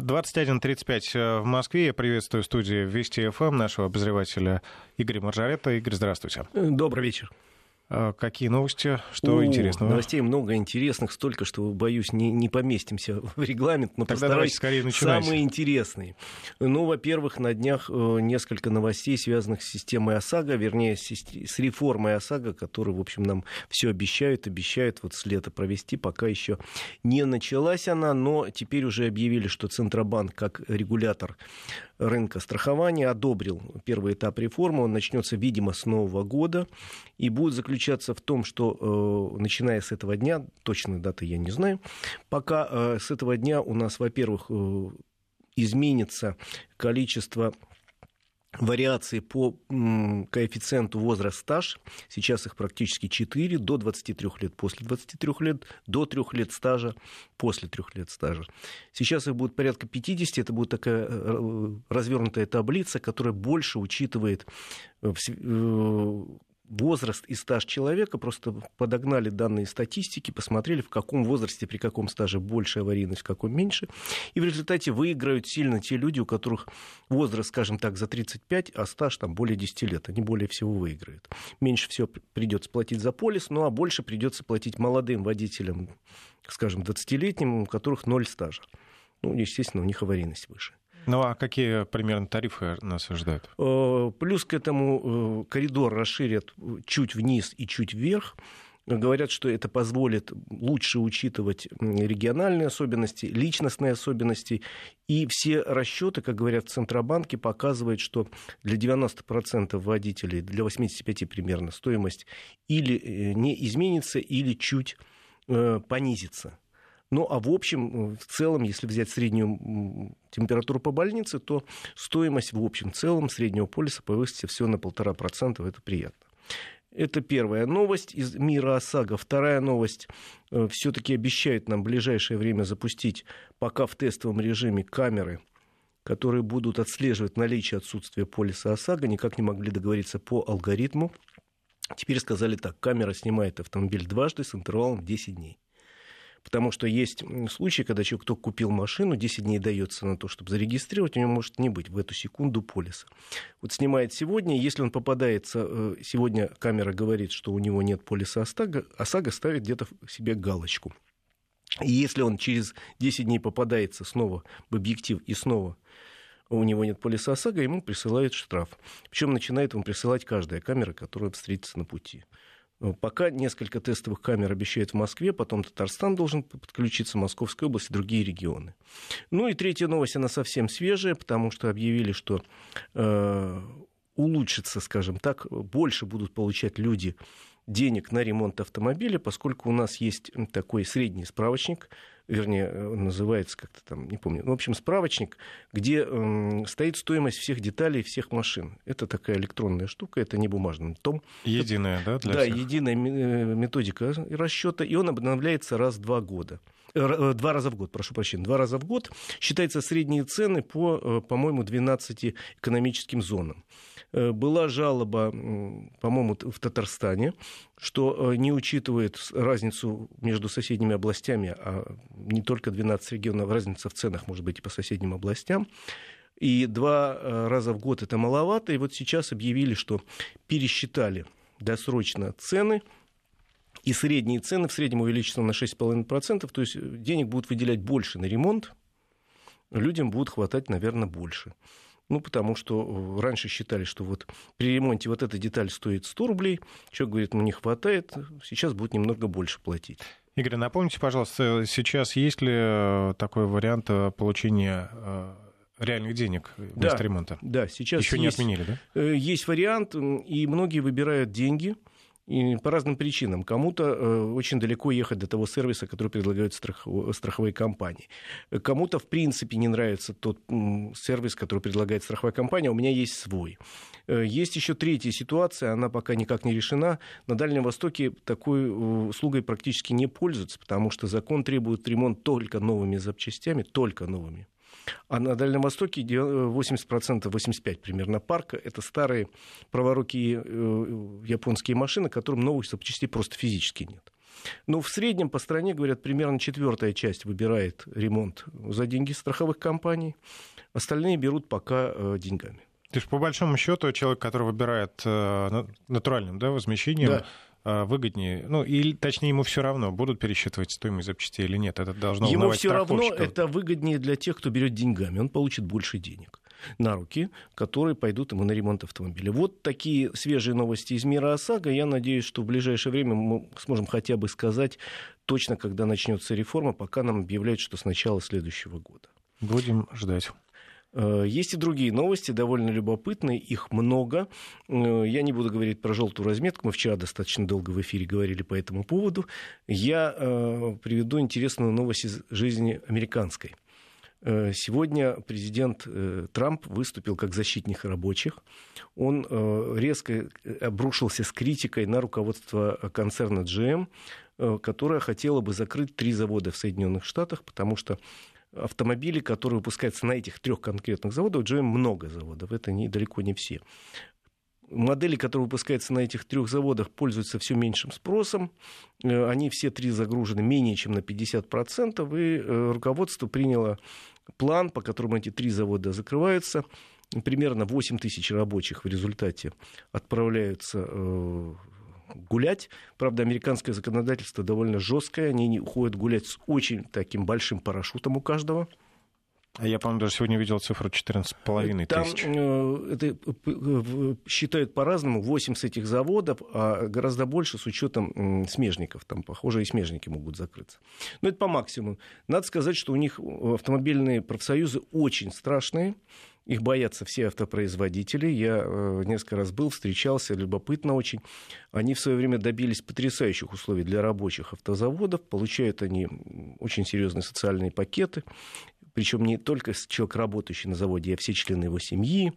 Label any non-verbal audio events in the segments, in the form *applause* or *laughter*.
21.35 э, в Москве. Я приветствую студию Вести ФМ нашего обозревателя Игоря Маржарета. Игорь, здравствуйте. Добрый вечер. А какие новости? Что О, интересного? Новостей много интересных, столько, что, боюсь, не, не поместимся *laughs* в регламент, но Тогда постараюсь скорее начинайте. самые интересные. Ну, во-первых, на днях э, несколько новостей, связанных с системой ОСАГО, вернее, с, с реформой ОСАГО, которую, в общем, нам все обещают, обещают вот с лета провести, пока еще не началась она, но теперь уже объявили, что Центробанк, как регулятор рынка страхования, одобрил первый этап реформы, он начнется, видимо, с Нового года, и будет заключаться в том, что э, начиная с этого дня, точной даты я не знаю, пока э, с этого дня у нас, во-первых, э, изменится количество вариации по коэффициенту возраст-стаж. Сейчас их практически 4, до 23 лет, после 23 лет, до 3 лет стажа, после 3 лет стажа. Сейчас их будет порядка 50, это будет такая э, развернутая таблица, которая больше учитывает э, э, возраст и стаж человека, просто подогнали данные статистики, посмотрели, в каком возрасте, при каком стаже больше аварийность, в каком меньше. И в результате выиграют сильно те люди, у которых возраст, скажем так, за 35, а стаж там более 10 лет. Они более всего выиграют. Меньше всего придется платить за полис, ну а больше придется платить молодым водителям, скажем, 20-летним, у которых ноль стажа. Ну, естественно, у них аварийность выше. Ну а какие примерно тарифы нас ожидают? Э, Плюс к этому э, коридор расширят чуть вниз и чуть вверх. Говорят, что это позволит лучше учитывать региональные особенности, личностные особенности. И все расчеты, как говорят в Центробанке, показывают, что для 90% водителей, для 85% примерно, стоимость или э, не изменится, или чуть э, понизится. Ну, а в общем, в целом, если взять среднюю температуру по больнице, то стоимость в общем целом среднего полиса повысится всего на полтора процента. Это приятно. Это первая новость из мира ОСАГО. Вторая новость. Все-таки обещают нам в ближайшее время запустить пока в тестовом режиме камеры, которые будут отслеживать наличие отсутствия полиса ОСАГО. Никак не могли договориться по алгоритму. Теперь сказали так. Камера снимает автомобиль дважды с интервалом в 10 дней. Потому что есть случаи, когда человек только купил машину, 10 дней дается на то, чтобы зарегистрировать, у него может не быть в эту секунду полиса. Вот снимает сегодня, если он попадается, э, сегодня камера говорит, что у него нет полиса ОСАГО, ОСАГО ставит где-то себе галочку. И если он через 10 дней попадается снова в объектив и снова у него нет полиса ОСАГО, ему присылают штраф. Причем начинает он присылать каждая камера, которая встретится на пути. Пока несколько тестовых камер обещают в Москве, потом Татарстан должен подключиться, Московская область и другие регионы. Ну и третья новость, она совсем свежая, потому что объявили, что э, улучшится, скажем так, больше будут получать люди денег на ремонт автомобиля, поскольку у нас есть такой средний справочник, вернее, он называется как-то там, не помню, в общем, справочник, где э, стоит стоимость всех деталей всех машин. Это такая электронная штука, это не бумажный том. Единая, да, для Да, всех? единая методика расчета, и он обновляется раз в два года. Два раза в год, прошу прощения, два раза в год. Считаются средние цены по, по-моему, 12 экономическим зонам. Была жалоба, по-моему, в Татарстане, что не учитывает разницу между соседними областями, а не только 12 регионов, разница в ценах может быть и по соседним областям. И два раза в год это маловато. И вот сейчас объявили, что пересчитали досрочно цены, и средние цены в среднем увеличатся на 6,5%, то есть денег будут выделять больше на ремонт, людям будет хватать, наверное, больше. Ну, потому что раньше считали, что вот при ремонте вот эта деталь стоит 100 рублей, человек говорит, ну, не хватает, сейчас будет немного больше платить. Игорь, напомните, пожалуйста, сейчас есть ли такой вариант получения реальных денег вместо да, ремонта? Да, сейчас Еще есть, не отменили, да? Есть вариант, и многие выбирают деньги – и по разным причинам. Кому-то э, очень далеко ехать до того сервиса, который предлагают страх... страховые компании. Кому-то, в принципе, не нравится тот сервис, который предлагает страховая компания. У меня есть свой. Э, есть еще третья ситуация, она пока никак не решена. На Дальнем Востоке такой э, услугой практически не пользуются, потому что закон требует ремонт только новыми запчастями, только новыми. А на Дальнем Востоке 80%, 85% примерно парка — это старые праворукие японские машины, которым новых запчастей просто физически нет. Но в среднем по стране, говорят, примерно четвертая часть выбирает ремонт за деньги страховых компаний, остальные берут пока э, деньгами. То есть, по большому счету, человек, который выбирает э, натуральным да, возмещением, да э, выгоднее, ну, или, точнее, ему все равно, будут пересчитывать стоимость запчастей или нет, это должно Ему все равно это выгоднее для тех, кто берет деньгами, он получит больше денег на руки, которые пойдут ему на ремонт автомобиля. Вот такие свежие новости из мира ОСАГО. Я надеюсь, что в ближайшее время мы сможем хотя бы сказать точно, когда начнется реформа, пока нам объявляют, что с начала следующего года. Будем ждать. Э, есть и другие новости, довольно любопытные, их много. Э, я не буду говорить про желтую разметку, мы вчера достаточно долго в эфире говорили по этому поводу. Я э, приведу интересную новость из жизни американской. Сегодня президент Трамп выступил как защитник рабочих. Он резко обрушился с критикой на руководство концерна GM, которое хотело бы закрыть три завода в Соединенных Штатах, потому что автомобили, которые выпускаются на этих трех конкретных заводах, GM много заводов, это не, далеко не все модели, которые выпускаются на этих трех заводах, пользуются все меньшим спросом. Э, они все три загружены менее чем на 50%, и э, руководство приняло план, по которому эти три завода закрываются. Примерно 8 тысяч рабочих в результате отправляются э, гулять. Правда, американское законодательство довольно жесткое. Они уходят гулять с очень таким большим парашютом у каждого. А я, по-моему, даже сегодня видел цифру 14,5 тысяч. Там э, это э, считают по-разному. 8 с этих заводов, а гораздо больше с учетом смежников. Там, похоже, и смежники могут закрыться. Но это по максимуму. Надо сказать, что у них автомобильные профсоюзы очень страшные. Их боятся все автопроизводители. Я э, несколько раз был, встречался, любопытно очень. Они в свое время добились потрясающих условий для рабочих автозаводов. Получают они очень серьезные социальные пакеты причем не только человек, работающий на заводе, а все члены его семьи,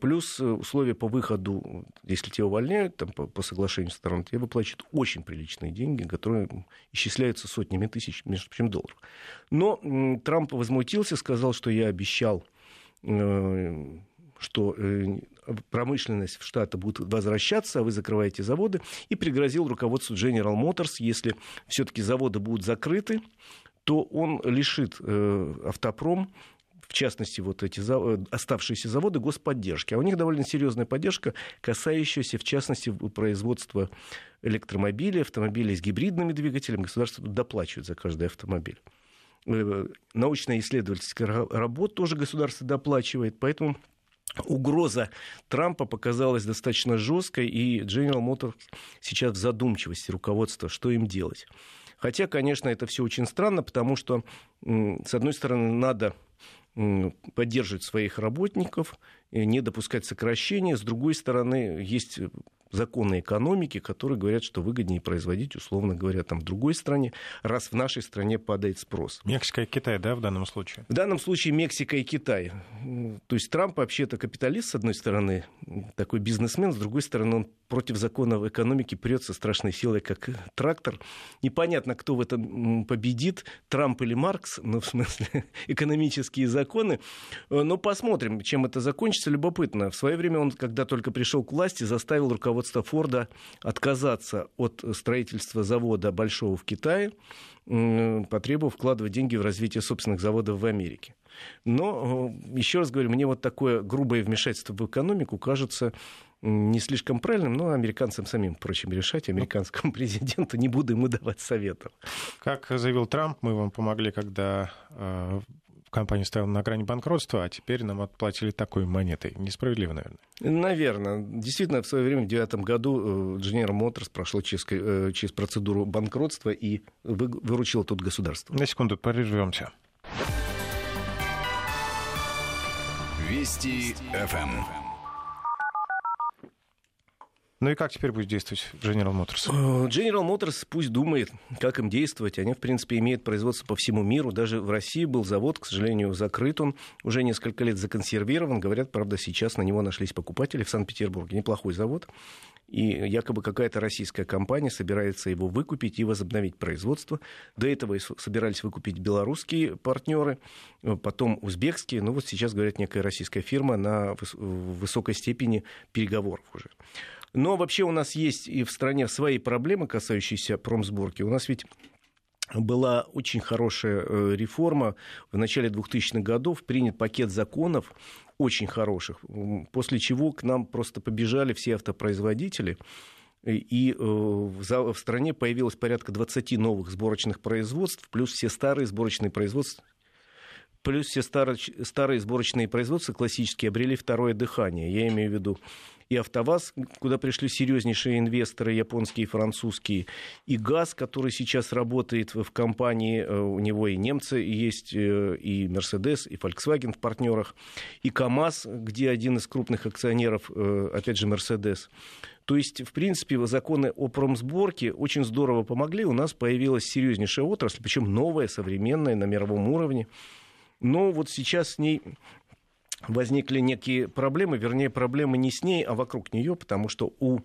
плюс э, условия по выходу, если тебя увольняют там, по, по соглашению сторон, тебе выплачивают очень приличные деньги, которые исчисляются сотнями тысяч, между прочим, долларов. Но Трамп возмутился, сказал, что я обещал э, что э, промышленность в Штаты будет возвращаться, а вы закрываете заводы, и пригрозил руководству General Motors, если все-таки заводы будут закрыты, то он лишит э, автопром в частности, вот эти э, оставшиеся заводы господдержки. А у них довольно серьезная поддержка, касающаяся, в частности, производства электромобилей, автомобилей с гибридными двигателями. Государство доплачивает за каждый автомобиль. Э, научно-исследовательская работа тоже государство доплачивает, поэтому угроза Трампа показалась достаточно жесткой, и General Motors сейчас в задумчивости руководства, что им делать. Хотя, конечно, это все очень странно, потому что, с одной стороны, надо поддерживать своих работников, не допускать сокращения. С другой стороны, есть законы экономики, которые говорят, что выгоднее производить, условно говоря, там в другой стране, раз в нашей стране падает спрос. Мексика и Китай, да, в данном случае? В данном случае Мексика и Китай. То есть Трамп вообще-то капиталист, с одной стороны, такой бизнесмен, с другой стороны, он против законов экономики прется страшной силой, как трактор. Непонятно, кто в этом победит, Трамп или Маркс, ну, в смысле, *laughs* экономические законы. Но посмотрим, чем это закончится. Любопытно. В свое время он, когда только пришел к власти, заставил руководство руководство Форда отказаться от строительства завода большого в Китае, потребовав вкладывать деньги в развитие собственных заводов в Америке. Но, э, еще раз говорю, мне вот такое грубое вмешательство в экономику кажется не слишком правильным, но американцам самим, впрочем, решать, американскому *laughs* президенту, не буду ему давать советов. Как заявил Трамп, мы вам помогли, когда э, компания стояла на грани банкротства, а теперь нам отплатили такой монетой. Несправедливо, наверное. Наверное. Действительно, в свое время, в 2009 году, э, General Motors прошло через, э, через процедуру банкротства и выручило тут государство. На секунду прервемся. Вести ФМ. Ну и как теперь будет действовать General Motors? Э, General Motors пусть думает, как им действовать. Они, в принципе, имеют производство по всему миру. Даже в России был завод, к сожалению, закрыт он. Уже несколько лет законсервирован. Говорят, правда, сейчас на него нашлись покупатели в Санкт-Петербурге. Неплохой завод. И якобы какая-то российская компания собирается его выкупить и возобновить производство. До этого собирались выкупить белорусские партнеры, э, потом узбекские. Ну вот сейчас, говорят, некая российская фирма на высокой степени переговоров уже. Но вообще у нас есть и в стране свои проблемы, касающиеся промсборки. У нас ведь была очень хорошая э, реформа. В начале 2000-х годов принят пакет законов очень хороших, после чего к нам просто побежали все автопроизводители. И э, в стране появилось порядка 20 новых сборочных производств, плюс все старые сборочные производства плюс все старые, старые сборочные производства классические обрели второе дыхание. Я имею в виду и АвтоВАЗ, куда пришли серьезнейшие инвесторы, японские и французские, и ГАЗ, который сейчас работает в компании, э, у него и немцы есть, э, и Мерседес, и Volkswagen в партнерах, и КАМАЗ, где один из крупных акционеров, э, опять же, Мерседес. То есть, в принципе, законы о промсборке очень здорово помогли. У нас появилась серьезнейшая отрасль, причем новая, современная, на мировом уровне. Но вот сейчас с ней возникли некие проблемы, вернее, проблемы не с ней, а вокруг нее, потому что у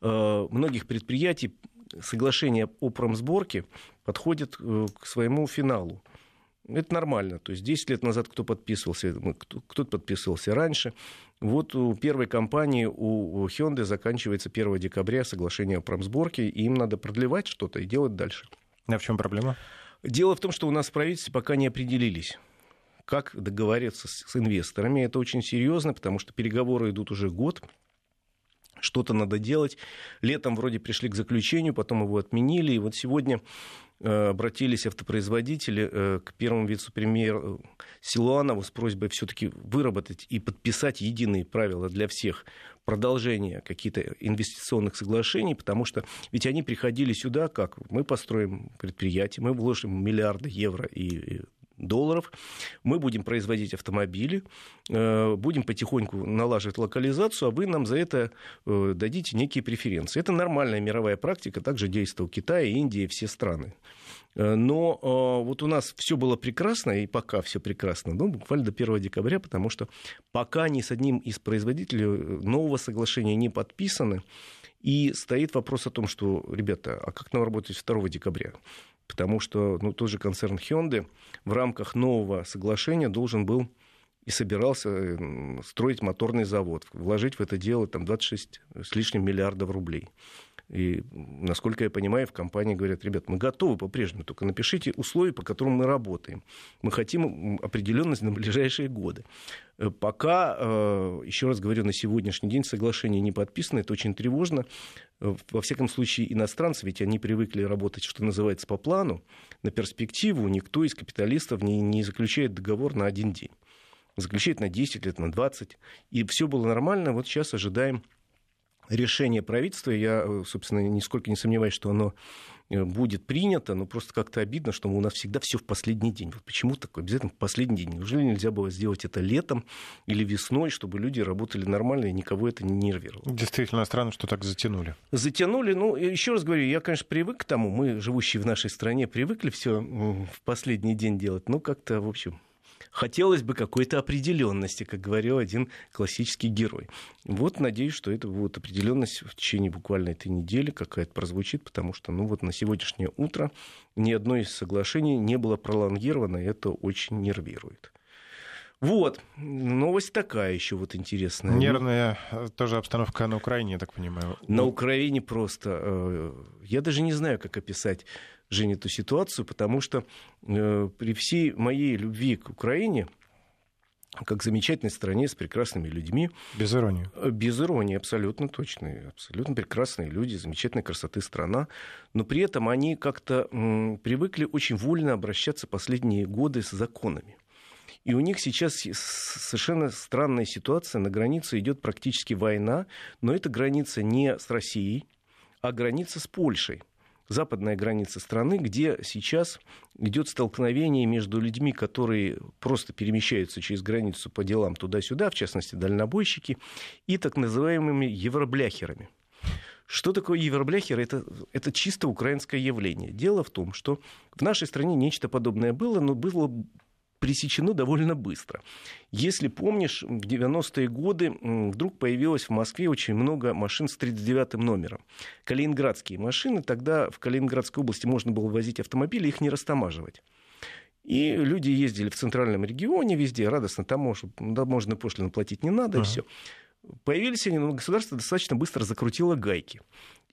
э, многих предприятий соглашение о промсборке подходит э, к своему финалу. Это нормально. То есть 10 лет назад кто подписывался, кто-то подписывался раньше. Вот у первой компании, у Hyundai заканчивается 1 декабря соглашение о промсборке, и им надо продлевать что-то и делать дальше. А в чем проблема? Дело в том, что у нас в правительстве пока не определились как договориться с, с инвесторами. Это очень серьезно, потому что переговоры идут уже год. Что-то надо делать. Летом вроде пришли к заключению, потом его отменили. И вот сегодня э, обратились автопроизводители э, к первому вице-премьеру Силуанову с просьбой все-таки выработать и подписать единые правила для всех продолжения каких-то инвестиционных соглашений, потому что ведь они приходили сюда как? Мы построим предприятие, мы вложим миллиарды евро и долларов. Мы будем производить автомобили, э, будем потихоньку налаживать локализацию, а вы нам за это э, дадите некие преференции. Это нормальная мировая практика, также действовал Китай, Индия, все страны. Э, но вот у нас все было прекрасно, и пока все прекрасно, ну, буквально до 1 декабря, потому что пока ни с одним из производителей нового соглашения не подписаны, и стоит вопрос о том, что, ребята, а как нам работать 2 декабря? Потому что ну, тот же концерн Hyundai в рамках нового соглашения должен был и собирался строить моторный завод, вложить в это дело там, 26 с лишним миллиардов рублей. И, насколько я понимаю, в компании говорят, ребят, мы готовы по-прежнему, только напишите условия, по которым мы работаем. Мы хотим определенность на ближайшие годы. Э, пока, э, еще раз говорю, на сегодняшний день соглашение не подписано, это очень тревожно. Э, во всяком случае, иностранцы, ведь они привыкли работать, что называется, по плану, на перспективу никто из капиталистов не, не заключает договор на один день. Заключает на 10 лет, на 20. И все было нормально. Вот сейчас ожидаем решение правительства. Я, э, собственно, нисколько не сомневаюсь, что оно э, будет принято, но просто как-то обидно, что у нас всегда все в последний день. Вот почему такое обязательно в последний день? Неужели нельзя было сделать это летом или весной, чтобы люди работали нормально и никого это не нервировало? Действительно странно, что так затянули. Затянули, ну, еще раз говорю, я, конечно, привык к тому, мы, живущие в нашей стране, привыкли все в последний день делать, но как-то, в общем, хотелось бы какой-то определенности, как говорил один классический герой. Вот надеюсь, что это вот определенность в течение буквально этой недели какая-то прозвучит, потому что ну вот на сегодняшнее утро ни одно из соглашений не было пролонгировано, и это очень нервирует. Вот, новость такая еще вот интересная. Нервная э, тоже обстановка на Украине, я так понимаю. На Украине просто, э, я даже не знаю, как описать Жень, эту ситуацию, потому что э, при всей моей любви к Украине, как замечательной стране с прекрасными людьми. Без иронии. Э, без иронии, абсолютно точно. Абсолютно прекрасные люди, замечательной красоты страна. Но при этом они как-то м, привыкли очень вольно обращаться последние годы с законами. И у них сейчас совершенно странная ситуация. На границе идет практически война, но эта граница не с Россией, а граница с Польшей западная граница страны, где сейчас идет столкновение между людьми, которые просто перемещаются через границу по делам туда-сюда, в частности, дальнобойщики, и так называемыми евробляхерами. Что такое евробляхер? Это, это чисто украинское явление. Дело в том, что в нашей стране нечто подобное было, но было пресечено довольно быстро. Если помнишь, в 90-е годы вдруг появилось в Москве очень много машин с 39 номером. Калининградские машины, тогда в Калининградской области можно было возить автомобили, их не растамаживать. И люди ездили в центральном регионе везде, радостно, там можно, можно пошлину платить не надо, uh-huh. и все. Появились они, но государство достаточно быстро закрутило гайки.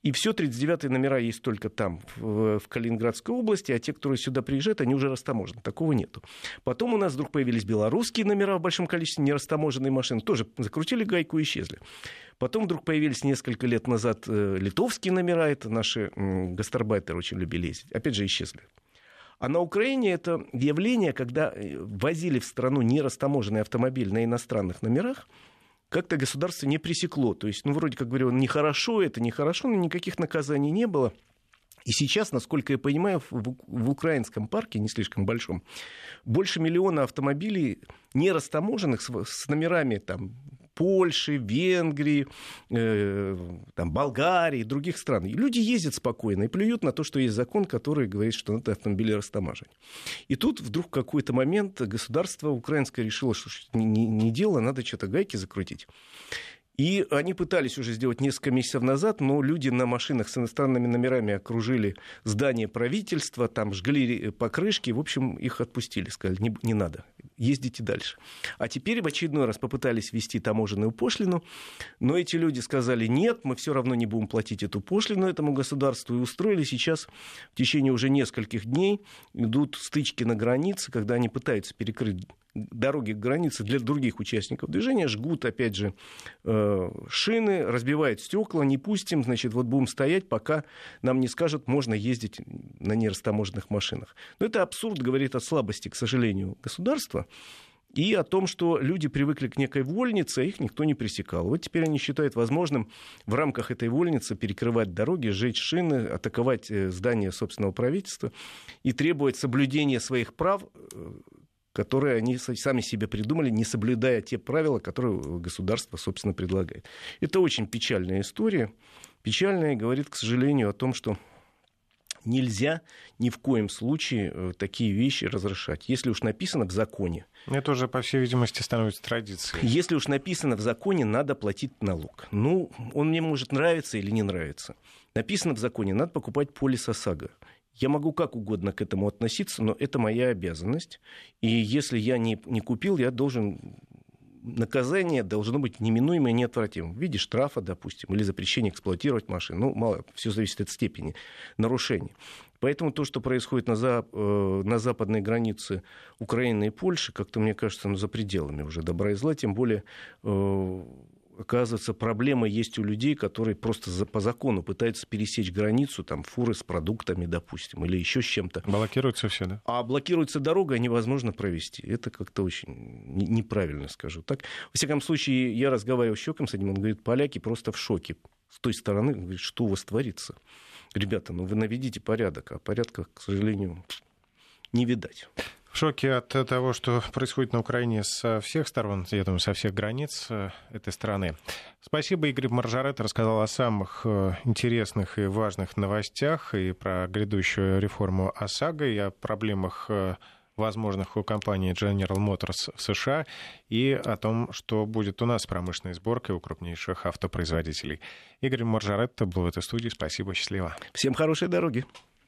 И все 39-е номера есть только там, в, в Калининградской области, а те, которые сюда приезжают, они уже растаможены. Такого нету. Потом у нас вдруг появились белорусские номера в большом количестве, нерастаможенные машины. Тоже закрутили гайку и исчезли. Потом вдруг появились несколько лет назад э, литовские номера, это наши гастарбайтеры очень любили ездить. Опять же, исчезли. А на Украине это явление, когда э, возили в страну нерастаможенный автомобиль на иностранных номерах, как-то государство не пресекло. То есть, ну, вроде как говорю, нехорошо это, нехорошо, но никаких наказаний не было. И сейчас, насколько я понимаю, в, в украинском парке, не слишком большом, больше миллиона автомобилей не растаможенных с, с номерами там, Польши, Венгрии, э, там, Болгарии, других стран. И люди ездят спокойно и плюют на то, что есть закон, который говорит, что надо автомобили растамаживать. И тут вдруг в какой-то момент государство украинское решило, что не, не, не дело, надо что-то гайки закрутить. И они пытались уже сделать несколько месяцев назад, но люди на машинах с иностранными номерами окружили здание правительства, там жгли покрышки, в общем, их отпустили, сказали, не, не надо, ездите дальше. А теперь в очередной раз попытались ввести таможенную пошлину, но эти люди сказали, нет, мы все равно не будем платить эту пошлину этому государству, и устроили сейчас в течение уже нескольких дней, идут стычки на границе, когда они пытаются перекрыть дороги к границе для других участников движения, жгут, опять же, э, шины, разбивают стекла, не пустим, значит, вот будем стоять, пока нам не скажут, можно ездить на нерастаможенных машинах. Но это абсурд, говорит о слабости, к сожалению, государства и о том, что люди привыкли к некой вольнице, а их никто не пресекал. Вот теперь они считают возможным в рамках этой вольницы перекрывать дороги, сжечь шины, атаковать э, здания собственного правительства и требовать соблюдения своих прав э, которые они сами себе придумали, не соблюдая те правила, которые государство, собственно, предлагает. Это очень печальная история. Печальная говорит, к сожалению, о том, что нельзя ни в коем случае э, такие вещи разрешать. Если уж написано в законе. Это уже, по всей видимости, становится традицией. Если уж написано в законе, надо платить налог. Ну, он мне может нравиться или не нравиться. Написано в законе, надо покупать полис ОСАГО. Я могу как угодно к этому относиться, но это моя обязанность. И если я не, не купил, я должен наказание должно быть неминуемо и неотвратимым в виде штрафа, допустим, или запрещения эксплуатировать машину. Ну, мало, все зависит от степени нарушения. Поэтому то, что происходит на, за, э, на западной границе Украины и Польши, как-то, мне кажется, ну, за пределами уже добра и зла, тем более э, оказывается, проблема есть у людей, которые просто за, по закону пытаются пересечь границу, там, фуры с продуктами, допустим, или еще с чем-то. Блокируется все, да? А блокируется дорога, невозможно провести. Это как-то очень неправильно, скажу так. Во всяком случае, я разговаривал с человеком с одним, он говорит, поляки просто в шоке. С той стороны, говорит, что у вас творится? Ребята, ну вы наведите порядок, а порядка, к сожалению, не видать. В шоке от того, что происходит на Украине со всех сторон, я думаю, со всех границ э, этой страны. Спасибо, Игорь Маржарет рассказал о самых э, интересных и важных новостях и про грядущую реформу ОСАГО, и о проблемах э, возможных у компании General Motors в США и о том, что будет у нас с промышленной сборкой у крупнейших автопроизводителей. Игорь Маржаретто был в этой студии. Спасибо, счастливо. Всем хорошей дороги.